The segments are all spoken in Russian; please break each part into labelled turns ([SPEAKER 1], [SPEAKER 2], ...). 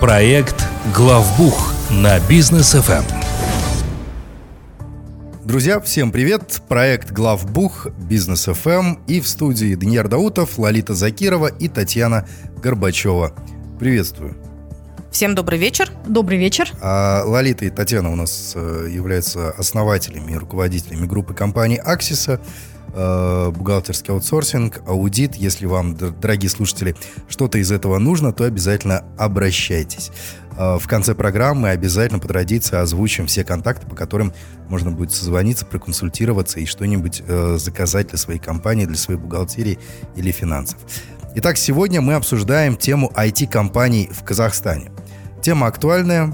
[SPEAKER 1] Проект «Главбух» на бизнес ФМ.
[SPEAKER 2] Друзья, всем привет! Проект «Главбух», Бизнес ФМ и в студии Даниил Даутов, Лолита Закирова и Татьяна Горбачева. Приветствую.
[SPEAKER 3] Всем добрый вечер.
[SPEAKER 4] Добрый вечер.
[SPEAKER 2] А Лолита и Татьяна у нас э, являются основателями и руководителями группы компании «Аксиса», бухгалтерский аутсорсинг, аудит. Если вам, дорогие слушатели, что-то из этого нужно, то обязательно обращайтесь. Э, в конце программы обязательно по традиции озвучим все контакты, по которым можно будет созвониться, проконсультироваться и что-нибудь заказать для своей компании, для своей бухгалтерии или финансов. Итак, сегодня мы обсуждаем тему IT-компаний в Казахстане. Тема актуальная.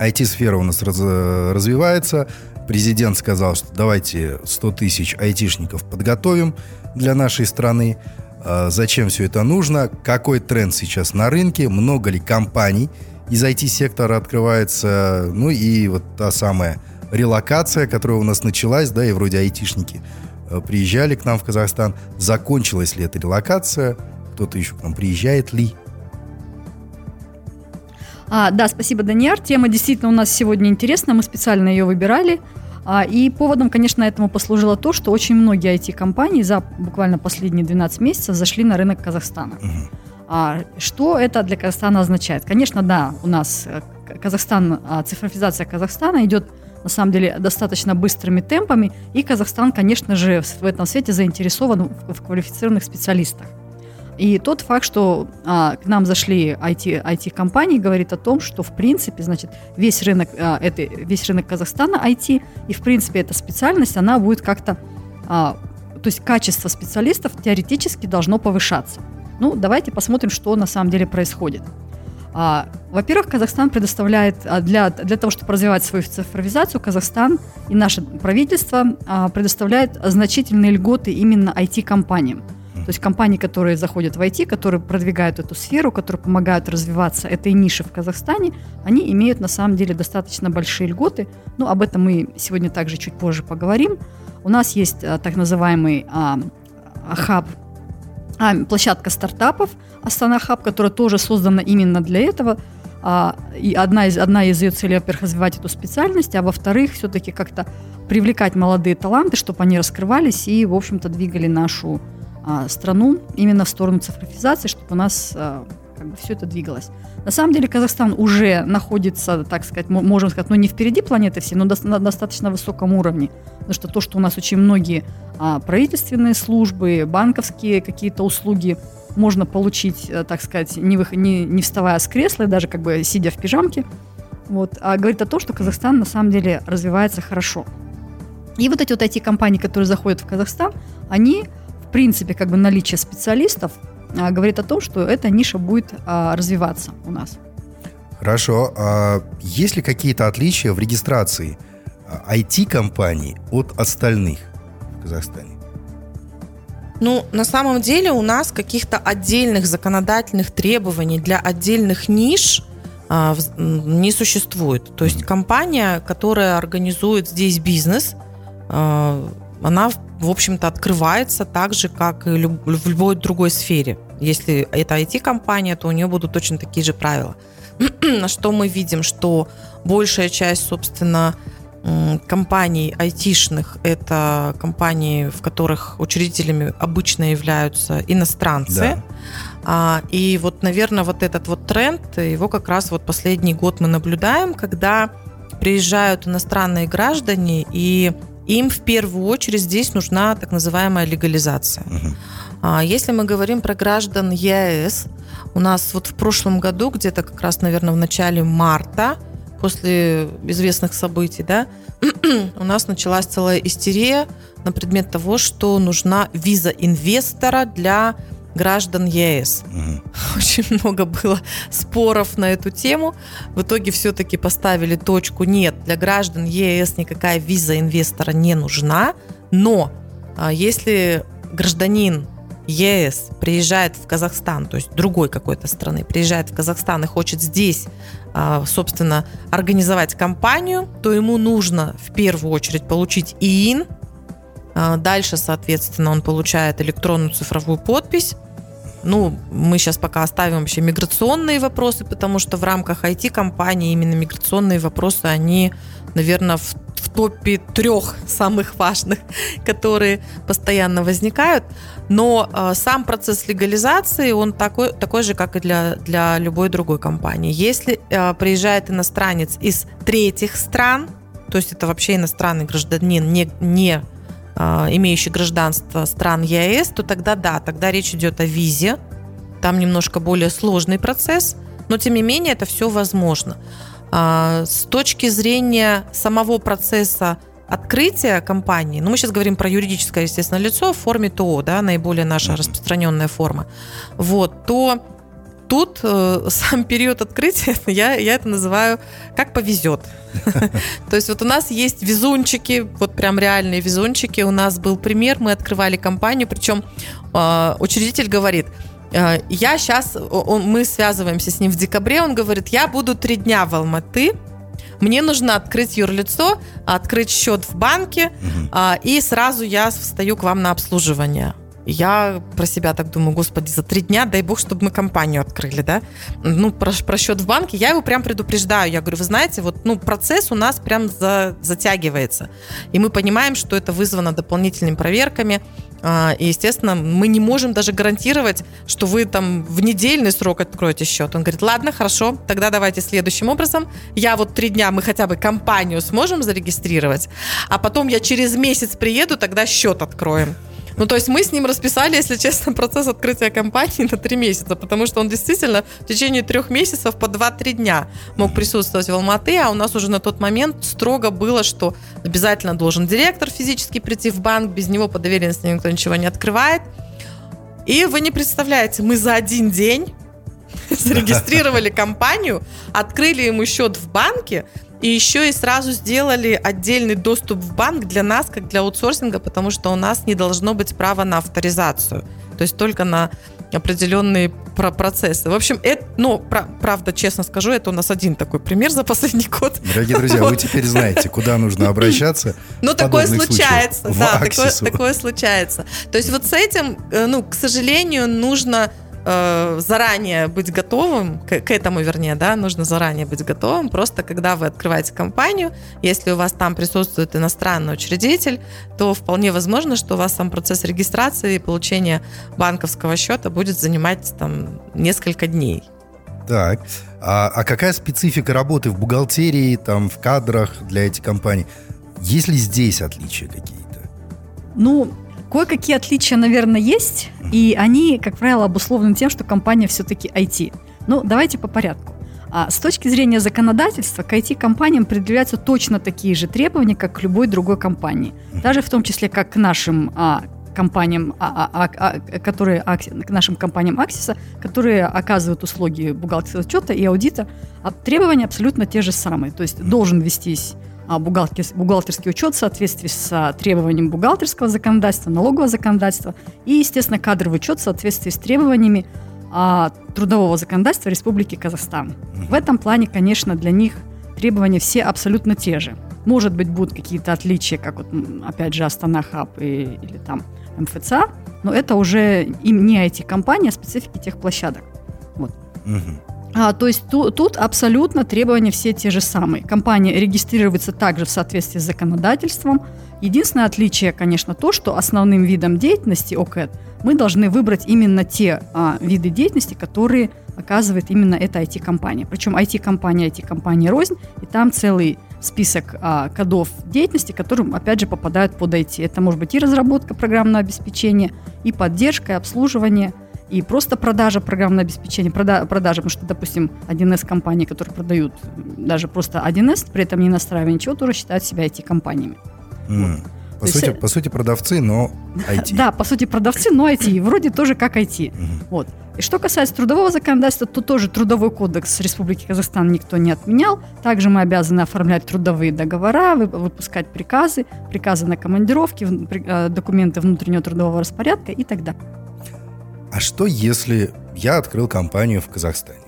[SPEAKER 2] IT-сфера у нас раз, развивается. Президент сказал, что давайте 100 тысяч айтишников подготовим для нашей страны. А, зачем все это нужно? Какой тренд сейчас на рынке? Много ли компаний из IT-сектора открывается? Ну и вот та самая релокация, которая у нас началась, да, и вроде айтишники э, приезжали к нам в Казахстан. Закончилась ли эта релокация? Кто-то еще к нам приезжает ли?
[SPEAKER 4] А, да, спасибо, Даниар. Тема действительно у нас сегодня интересная, мы специально ее выбирали. А, и поводом, конечно, этому послужило то, что очень многие IT-компании за буквально последние 12 месяцев зашли на рынок Казахстана. А, что это для Казахстана означает? Конечно, да, у нас э, Казахстан, а, цифровизация Казахстана идет на самом деле достаточно быстрыми темпами, и Казахстан, конечно же, в этом свете заинтересован в квалифицированных специалистах. И тот факт, что а, к нам зашли IT, IT-компании, говорит о том, что в принципе, значит, весь рынок, а, это, весь рынок Казахстана IT, и в принципе эта специальность, она будет как-то, а, то есть качество специалистов теоретически должно повышаться. Ну, давайте посмотрим, что на самом деле происходит. А, во-первых, Казахстан предоставляет а, для, для того, чтобы развивать свою цифровизацию, Казахстан и наше правительство а, предоставляет значительные льготы именно IT-компаниям. То есть компании, которые заходят в IT, которые продвигают эту сферу, которые помогают развиваться этой нише в Казахстане, они имеют на самом деле достаточно большие льготы. Ну, об этом мы сегодня также чуть позже поговорим. У нас есть а, так называемый а, хаб, а, площадка стартапов Астана Хаб, которая тоже создана именно для этого. А, и одна из, одна из ее целей, во-первых, развивать эту специальность, а во-вторых, все-таки как-то привлекать молодые таланты, чтобы они раскрывались и, в общем-то, двигали нашу а, страну именно в сторону цифровизации, чтобы у нас а, как бы все это двигалось. На самом деле Казахстан уже находится, так сказать, можем сказать, ну не впереди планеты всей, но на достаточно высоком уровне. Потому что то, что у нас очень многие а, правительственные службы, банковские какие-то услуги можно получить, э, так сказать, не, вы, не, не вставая с кресла, даже как бы сидя в пижамке, вот, а говорит о том, что Казахстан на самом деле развивается хорошо. И вот эти вот эти компании, которые заходят в Казахстан, они принципе, как бы наличие специалистов а, говорит о том, что эта ниша будет а, развиваться у нас.
[SPEAKER 2] Хорошо. А есть ли какие-то отличия в регистрации IT-компаний а, от остальных в Казахстане?
[SPEAKER 3] Ну, на самом деле у нас каких-то отдельных законодательных требований для отдельных ниш а, не существует. То есть компания, которая организует здесь бизнес, а, она в общем-то, открывается так же, как и в любой другой сфере. Если это IT-компания, то у нее будут точно такие же правила. На что мы видим, что большая часть, собственно, компаний айтишных – это компании, в которых учредителями обычно являются иностранцы. Да. А, и вот, наверное, вот этот вот тренд, его как раз вот последний год мы наблюдаем, когда приезжают иностранные граждане и им в первую очередь здесь нужна так называемая легализация. Угу. Если мы говорим про граждан ЕАЭС, у нас вот в прошлом году, где-то как раз, наверное, в начале марта, после известных событий, да, у нас началась целая истерия на предмет того, что нужна виза инвестора для граждан ЕС. Угу. Очень много было споров на эту тему. В итоге все-таки поставили точку. Нет, для граждан ЕС никакая виза инвестора не нужна. Но а, если гражданин ЕС приезжает в Казахстан, то есть другой какой-то страны, приезжает в Казахстан и хочет здесь, а, собственно, организовать компанию, то ему нужно в первую очередь получить ИИН, дальше, соответственно, он получает электронную цифровую подпись. ну, мы сейчас пока оставим вообще миграционные вопросы, потому что в рамках IT-компании именно миграционные вопросы, они, наверное, в, в топе трех самых важных, которые постоянно возникают. Но э, сам процесс легализации, он такой, такой же, как и для, для любой другой компании. Если э, приезжает иностранец из третьих стран, то есть это вообще иностранный гражданин, не, не а, имеющий гражданство стран ЕАЭС, то тогда да, тогда речь идет о визе. Там немножко более сложный процесс, но тем не менее это все возможно. А, с точки зрения самого процесса открытия компании, ну мы сейчас говорим про юридическое, естественно, лицо в форме ТО, да, наиболее наша распространенная форма, вот, то тут э, сам период открытия, я, я это называю как повезет. То есть вот у нас есть везунчики, вот прям реальные везунчики. У нас был пример, мы открывали компанию, причем э, учредитель говорит, э, я сейчас, мы связываемся с ним в декабре, он говорит, я буду три дня в Алматы, мне нужно открыть юрлицо, открыть счет в банке, а, и сразу я встаю к вам на обслуживание. Я про себя так думаю, господи, за три дня, дай бог, чтобы мы компанию открыли, да. Ну, про, про счет в банке, я его прям предупреждаю. Я говорю, вы знаете, вот, ну, процесс у нас прям за, затягивается. И мы понимаем, что это вызвано дополнительными проверками. А, и, естественно, мы не можем даже гарантировать, что вы там в недельный срок откроете счет. Он говорит, ладно, хорошо, тогда давайте следующим образом. Я вот три дня, мы хотя бы компанию сможем зарегистрировать, а потом я через месяц приеду, тогда счет откроем. Ну, то есть мы с ним расписали, если честно, процесс открытия компании на три месяца, потому что он действительно в течение трех месяцев по 2-3 дня мог присутствовать в Алматы, а у нас уже на тот момент строго было, что обязательно должен директор физически прийти в банк, без него по доверенности никто ничего не открывает. И вы не представляете, мы за один день зарегистрировали компанию, открыли ему счет в банке, и еще и сразу сделали отдельный доступ в банк для нас, как для аутсорсинга, потому что у нас не должно быть права на авторизацию. То есть только на определенные процессы. В общем, это, ну, правда, честно скажу, это у нас один такой пример за последний год.
[SPEAKER 2] Дорогие друзья, вы теперь знаете, куда нужно обращаться.
[SPEAKER 3] Ну, такое случается, да, такое, такое случается. То есть вот с этим, э, ну, к сожалению, нужно э, заранее быть готовым, к, к этому, вернее, да, нужно заранее быть готовым. Просто когда вы открываете компанию, если у вас там присутствует иностранный учредитель, то вполне возможно, что у вас сам процесс регистрации и получения банковского счета будет занимать там несколько дней.
[SPEAKER 2] Так, а, а какая специфика работы в бухгалтерии, там, в кадрах для этих компаний? Есть ли здесь отличия какие-то?
[SPEAKER 4] Ну, Кое-какие отличия, наверное, есть, и они, как правило, обусловлены тем, что компания все-таки IT. Ну, давайте по порядку. А с точки зрения законодательства, к IT-компаниям предъявляются точно такие же требования, как к любой другой компании. Даже в том числе, как к нашим а, компаниям, а, а, а, а которые, к нашим компаниям Аксиса, которые оказывают услуги бухгалтерского учета и аудита, а требования абсолютно те же самые. То есть должен вестись бухгалтерский, бухгалтерский учет в соответствии с а, требованием бухгалтерского законодательства, налогового законодательства и, естественно, кадровый учет в соответствии с требованиями а, трудового законодательства Республики Казахстан. В этом плане, конечно, для них требования все абсолютно те же. Может быть, будут какие-то отличия, как вот, опять же, Астана Хаб и, или там МФЦ, но это уже им не IT-компания, а специфики тех площадок. Вот. Угу. А, то есть ту, тут абсолютно требования все те же самые. Компания регистрируется также в соответствии с законодательством. Единственное отличие, конечно, то, что основным видом деятельности ОКЭД мы должны выбрать именно те а, виды деятельности, которые оказывает именно эта IT-компания. Причем IT-компания, IT-компания рознь, и там целый список а, кодов деятельности, которые, опять же, попадают под IT. Это может быть и разработка программного обеспечения, и поддержка, и обслуживание – и просто продажа программного обеспечения, прода, продажа, потому что, допустим, 1С компании, которые продают даже просто 1С, при этом не настраивая ничего, тоже считают себя IT-компаниями.
[SPEAKER 2] Mm. Вот. По, сути, есть, по сути, продавцы, но IT.
[SPEAKER 4] Да, по сути, продавцы, но IT. Вроде тоже как IT. Mm-hmm. Вот. И что касается трудового законодательства, то тоже трудовой кодекс Республики Казахстан никто не отменял. Также мы обязаны оформлять трудовые договора, выпускать приказы, приказы на командировки, э, документы внутреннего трудового распорядка и так далее.
[SPEAKER 2] А что если я открыл компанию в Казахстане,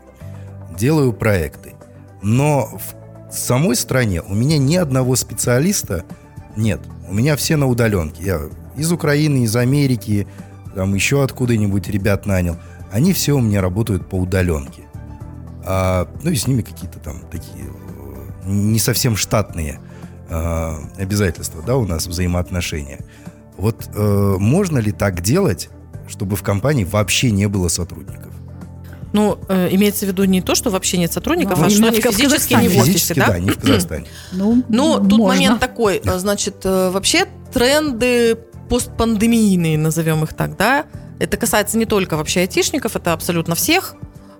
[SPEAKER 2] делаю проекты, но в самой стране у меня ни одного специалиста нет. У меня все на удаленке. Я из Украины, из Америки, там еще откуда-нибудь ребят нанял. они все у меня работают по удаленке. А, ну и с ними какие-то там такие э, не совсем штатные э, обязательства, да, у нас взаимоотношения. Вот э, можно ли так делать, чтобы в компании вообще не было сотрудников?
[SPEAKER 3] Ну, э, имеется в виду не то, что вообще нет сотрудников,
[SPEAKER 4] Ну,
[SPEAKER 3] а что они физически не в офисе,
[SPEAKER 2] Физически,
[SPEAKER 3] да?
[SPEAKER 2] да, не в Казахстане.
[SPEAKER 4] Ну,
[SPEAKER 3] Ну, тут
[SPEAKER 4] можно.
[SPEAKER 3] момент такой, э, значит, э, вообще тренды постпандемийные, назовем их так, да, это касается не только вообще айтишников, это абсолютно всех.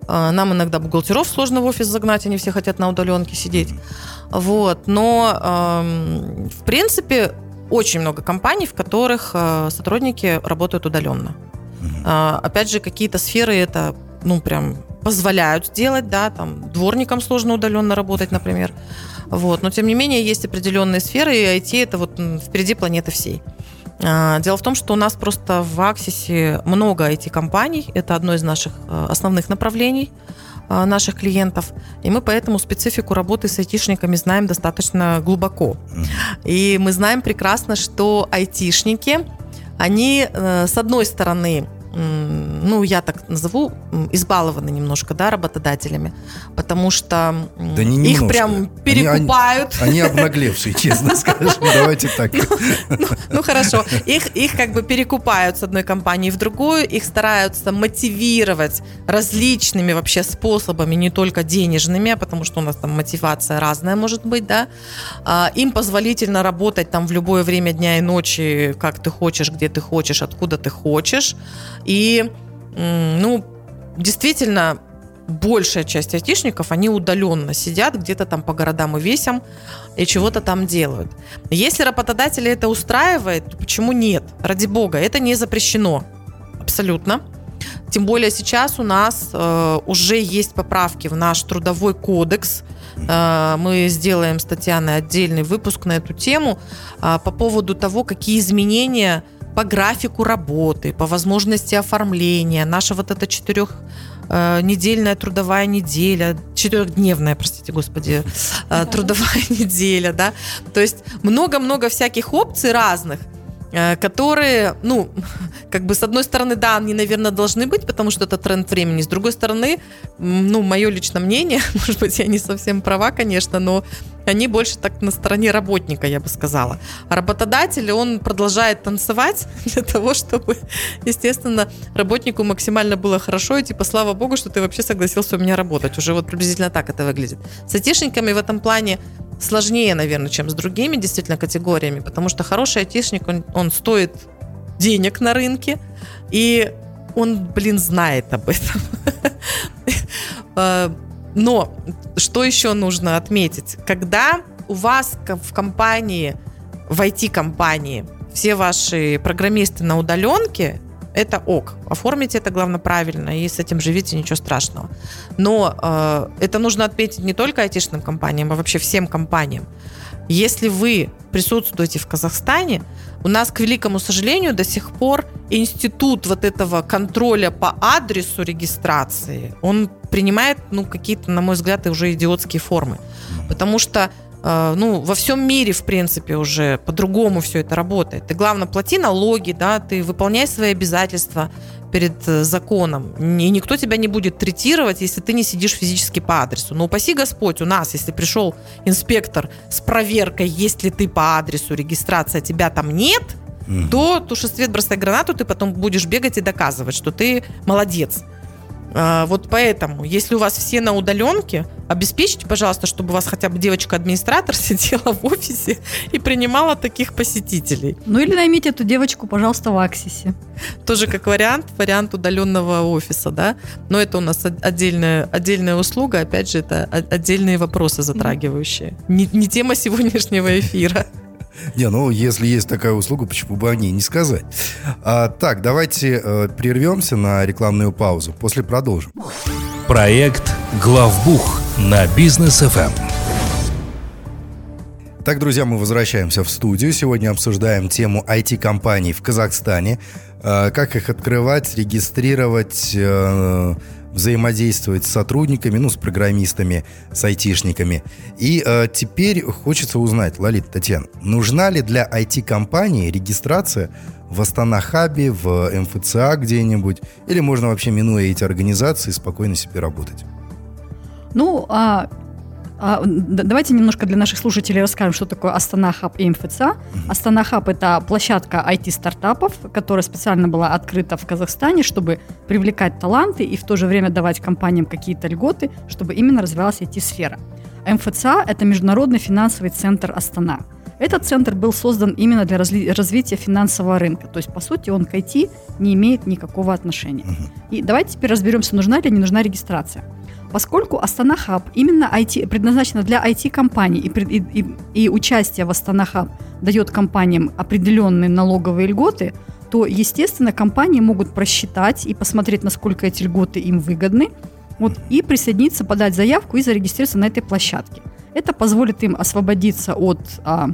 [SPEAKER 3] Э, Нам иногда бухгалтеров сложно в офис загнать, они все хотят на удаленке сидеть. Вот, но эм, в принципе очень много компаний, в которых э, сотрудники работают удаленно. А, Опять же, какие-то сферы это, ну, прям позволяют сделать, да, там, дворникам сложно удаленно работать, например. Вот, но, тем не менее, есть определенные сферы, и IT это вот впереди планеты всей. А, Дело в том, что у нас просто в Аксисе много IT-компаний, это одно из наших э, основных направлений э, наших клиентов, и мы поэтому специфику работы с айтишниками знаем достаточно глубоко. И мы знаем прекрасно, что айтишники, они, э, с одной стороны, ну, я так назову, избалованы немножко, да, работодателями, потому что
[SPEAKER 2] Да не
[SPEAKER 3] их
[SPEAKER 2] немножко.
[SPEAKER 3] прям
[SPEAKER 2] Они-
[SPEAKER 3] перекупают.
[SPEAKER 2] Они обнаглевшие, честно скажем. Давайте так.
[SPEAKER 3] Ну хорошо, их, их как бы перекупают с одной компании в другую, их стараются мотивировать различными вообще способами, не только денежными, а потому что у нас там мотивация разная может быть, да. А, Им позволительно работать там в любое время дня и ночи, как ты хочешь, где ты хочешь, откуда ты хочешь. И, ну, действительно, большая часть айтишников, они удаленно сидят где-то там по городам и весям и чего-то там делают. Если работодателя это устраивает, то почему нет? Ради бога, это не запрещено. Абсолютно. Тем более сейчас у нас э, уже есть поправки в наш трудовой кодекс. Э, мы сделаем с Татьяной отдельный выпуск на эту тему э, по поводу того, какие изменения по графику работы, по возможности оформления, наша вот эта четырех э, недельная трудовая неделя, четырехдневная, простите, господи, э, трудовая неделя, да, то есть много-много всяких опций разных, э, которые, ну, как бы с одной стороны, да, они, наверное, должны быть, потому что это тренд времени. С другой стороны, ну, мое личное мнение, может быть, я не совсем права, конечно, но они больше так на стороне работника, я бы сказала. А работодатель, он продолжает танцевать для того, чтобы, естественно, работнику максимально было хорошо, и типа, слава богу, что ты вообще согласился у меня работать. Уже вот приблизительно так это выглядит. С айтишниками в этом плане сложнее, наверное, чем с другими действительно категориями, потому что хороший айтишник, он, он стоит денег на рынке, и он, блин, знает об этом. Но что еще нужно отметить? Когда у вас в компании, в IT-компании, все ваши программисты на удаленке, это ок. Оформите это, главное, правильно, и с этим живите, ничего страшного. Но э, это нужно отметить не только айтишным компаниям, а вообще всем компаниям. Если вы присутствуете в Казахстане, у нас, к великому сожалению, до сих пор институт вот этого контроля по адресу регистрации, он принимает, ну, какие-то, на мой взгляд, уже идиотские формы. Потому что э, ну, во всем мире, в принципе, уже по-другому все это работает. Ты, главное, плати налоги, да, ты выполняй свои обязательства перед э, законом. И никто тебя не будет третировать, если ты не сидишь физически по адресу. Но упаси Господь, у нас, если пришел инспектор с проверкой, есть ли ты по адресу, регистрация тебя там нет,
[SPEAKER 2] Мгм.
[SPEAKER 3] то тушесвет бросай гранату, ты потом будешь бегать и доказывать, что ты молодец. А, Вот поэтому, если у вас все на удаленке, обеспечьте, пожалуйста, чтобы у вас хотя бы девочка-администратор сидела в офисе и принимала таких посетителей.
[SPEAKER 4] Ну или наймите эту девочку, пожалуйста, в Аксисе.
[SPEAKER 3] Тоже как вариант, вариант удаленного офиса, да. Но это у нас от- отдельная, отдельная услуга, опять же, это отдельные вопросы затрагивающие. Не, не тема сегодняшнего эфира.
[SPEAKER 2] Не, ну, если есть такая услуга, почему бы о ней не сказать? А, так, давайте э, прервемся на рекламную паузу. После продолжим.
[SPEAKER 1] Проект «Главбух» на Бизнес ФМ.
[SPEAKER 2] Так, друзья, мы возвращаемся в студию. Сегодня обсуждаем тему IT-компаний в Казахстане. Э, Как их открывать, регистрировать, э, взаимодействовать с сотрудниками, ну, с программистами, с айтишниками. И э, теперь хочется узнать, Лолита, Татьяна, нужна ли для IT-компании регистрация в Астана-хабе, в МФЦА где-нибудь, или можно вообще, минуя эти организации, спокойно себе работать?
[SPEAKER 4] Ну, а а, давайте немножко для наших слушателей расскажем, что такое Астана Хаб и МФЦА. Астана Хаб – это площадка IT-стартапов, которая специально была открыта в Казахстане, чтобы привлекать таланты и в то же время давать компаниям какие-то льготы, чтобы именно развивалась IT-сфера. МФЦА – это Международный финансовый центр Астана. Этот центр был создан именно для разли- развития финансового рынка. То есть, по сути, он к IT не имеет никакого отношения. И давайте теперь разберемся, нужна ли не нужна регистрация. Поскольку Астана Хаб именно IT, предназначена для IT-компаний и, и, и, участие в Астана Хаб дает компаниям определенные налоговые льготы, то, естественно, компании могут просчитать и посмотреть, насколько эти льготы им выгодны, вот, и присоединиться, подать заявку и зарегистрироваться на этой площадке. Это позволит им освободиться от а,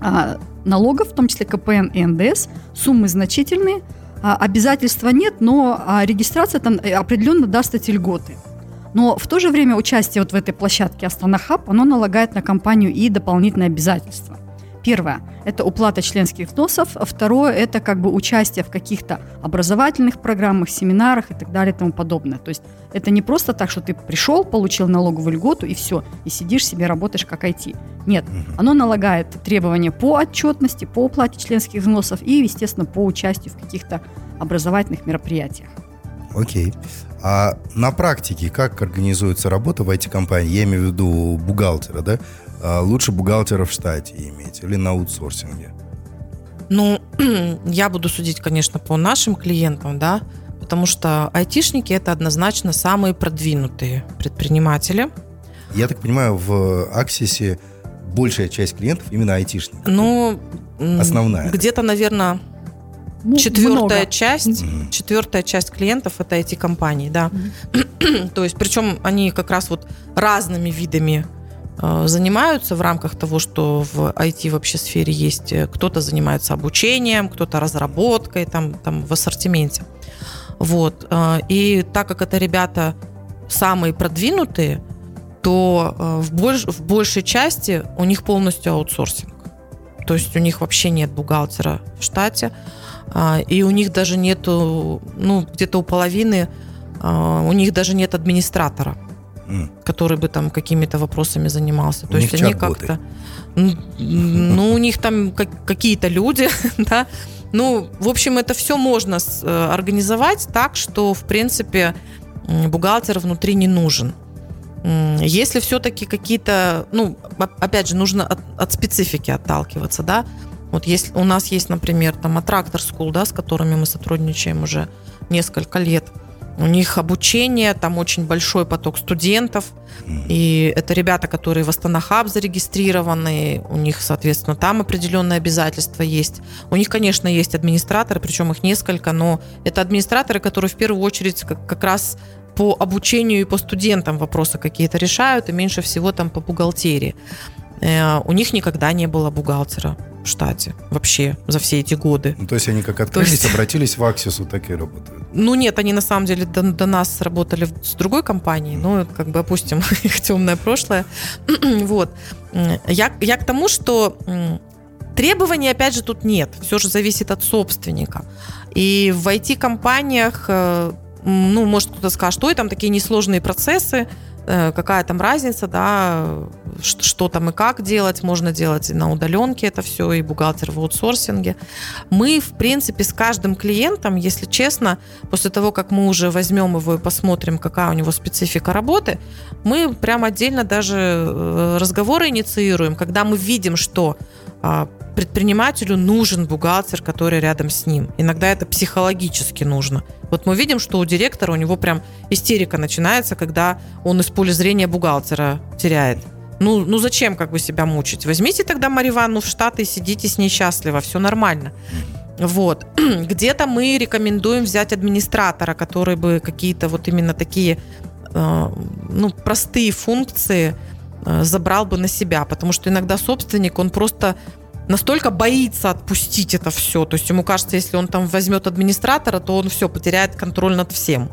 [SPEAKER 4] а, налогов, в том числе КПН и НДС. Суммы значительные, а, обязательства нет, но а, регистрация там э, определенно даст эти льготы. Но в то же время участие вот в этой площадке Астана Хаб, оно налагает на компанию и дополнительные обязательства. Первое – это уплата членских взносов. Второе – это как бы участие в каких-то образовательных программах, семинарах и так далее и тому подобное. То есть это не просто так, что ты пришел, получил налоговую льготу и все, и сидишь себе, работаешь как IT. Нет, оно налагает требования по отчетности, по уплате членских взносов и, естественно, по участию в каких-то образовательных мероприятиях.
[SPEAKER 2] Окей. А на практике как организуется работа в IT-компании? Я имею в виду бухгалтера, да? А лучше бухгалтера в штате иметь или на аутсорсинге?
[SPEAKER 3] Ну, я буду судить, конечно, по нашим клиентам, да, потому что айтишники это однозначно самые продвинутые предприниматели.
[SPEAKER 2] Я так понимаю, в Аксисе большая часть клиентов именно айтишники.
[SPEAKER 3] Ну,
[SPEAKER 2] основная.
[SPEAKER 3] Где-то, наверное, ну, четвертая много. часть, mm-hmm. четвертая часть клиентов это эти компании, да. Mm-hmm. То есть, причем они как раз вот разными видами э, занимаются в рамках того, что в IT вообще сфере есть. Кто-то занимается обучением, кто-то разработкой, там, там в ассортименте. Вот. Э, и так как это ребята самые продвинутые, то э, в, больш, в большей части у них полностью аутсорсинг. То есть у них вообще нет бухгалтера в штате. А, и у них даже нету, ну, где-то у половины, а, у них даже нет администратора, mm. который бы там какими-то вопросами занимался.
[SPEAKER 2] У То есть они как-то...
[SPEAKER 3] Ну, у них там какие-то люди, да. Ну, в общем, это все можно э, организовать так, что, в принципе, бухгалтер внутри не нужен. Если все-таки какие-то, ну, опять же, нужно от, от специфики отталкиваться, да, вот если у нас есть, например, там Attractor School, да, с которыми мы сотрудничаем уже несколько лет. У них обучение, там очень большой поток студентов. И это ребята, которые в Астанахаб зарегистрированы. У них, соответственно, там определенные обязательства есть. У них, конечно, есть администраторы, причем их несколько, но это администраторы, которые в первую очередь как, как раз по обучению и по студентам вопросы какие-то решают, и меньше всего там по бухгалтерии. Э, у них никогда не было бухгалтера в штате вообще за все эти годы.
[SPEAKER 2] Ну, то есть они как открылись, есть... обратились в Аксису, так и работают?
[SPEAKER 3] Ну нет, они на самом деле до, до нас работали с другой компанией, но как бы опустим их темное прошлое. вот. Я, я к тому, что требований, опять же, тут нет. Все же зависит от собственника. И в IT-компаниях, э, ну, может кто-то скажет, что там такие несложные процессы, Э, какая там разница, да, что, что там и как делать, можно делать и на удаленке это все, и бухгалтер в аутсорсинге. Мы, в принципе, с каждым клиентом, если честно, после того, как мы уже возьмем его и посмотрим, какая у него специфика работы, мы прям отдельно даже э, разговоры инициируем, когда мы видим, что а, предпринимателю нужен бухгалтер, который рядом с ним. Иногда это психологически нужно. Вот мы видим, что у директора у него прям истерика начинается, когда он из поля зрения бухгалтера теряет. Ну, ну зачем как бы себя мучить? Возьмите тогда Марию Ивановну в Штаты и сидите с ней счастливо, все нормально. Вот. Где-то мы рекомендуем взять администратора, который бы какие-то вот именно такие э, ну, простые функции Э, забрал бы на себя, потому что иногда собственник, он просто настолько боится отпустить это все. То есть ему кажется, если он там возьмет администратора, то он все, потеряет контроль над всем.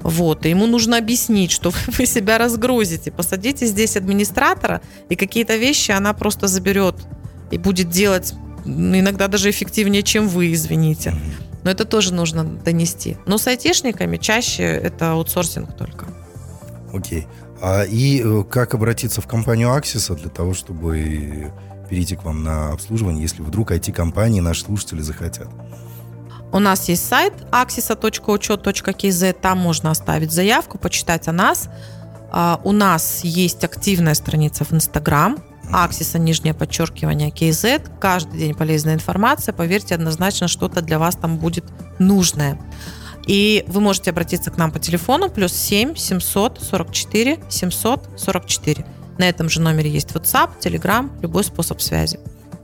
[SPEAKER 3] Вот, и ему нужно объяснить, что вы себя разгрузите. Посадите здесь администратора, и какие-то вещи она просто заберет и будет делать иногда даже эффективнее, чем вы, извините. Но это тоже нужно донести. Но с айтишниками чаще это аутсорсинг только.
[SPEAKER 2] Окей. А и э, как обратиться в компанию Axis для того, чтобы перейти к вам на обслуживание, если вдруг IT-компании наши слушатели захотят?
[SPEAKER 3] У нас есть сайт axisa.учет.kz, там можно оставить заявку, почитать о нас. А, у нас есть активная страница в Инстаграм, Аксиса, нижнее подчеркивание, KZ. Каждый день полезная информация. Поверьте, однозначно что-то для вас там будет нужное. И вы можете обратиться к нам по телефону плюс 7 744 744. На этом же номере есть WhatsApp, Telegram, любой способ связи.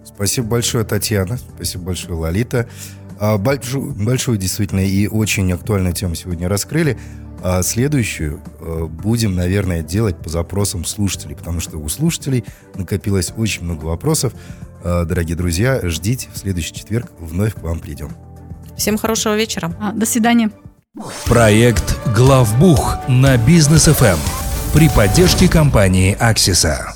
[SPEAKER 2] Спасибо большое, Татьяна. Спасибо большое, Лолита. А, большую, большую действительно и очень актуальную тему сегодня раскрыли. А следующую э, будем, наверное, делать по запросам слушателей, потому что у слушателей накопилось очень много вопросов. А, дорогие друзья, ждите, в следующий четверг вновь к вам придем.
[SPEAKER 3] Всем хорошего вечера.
[SPEAKER 4] А, до свидания.
[SPEAKER 1] Проект «Главбух» на Бизнес ФМ при поддержке компании «Аксиса».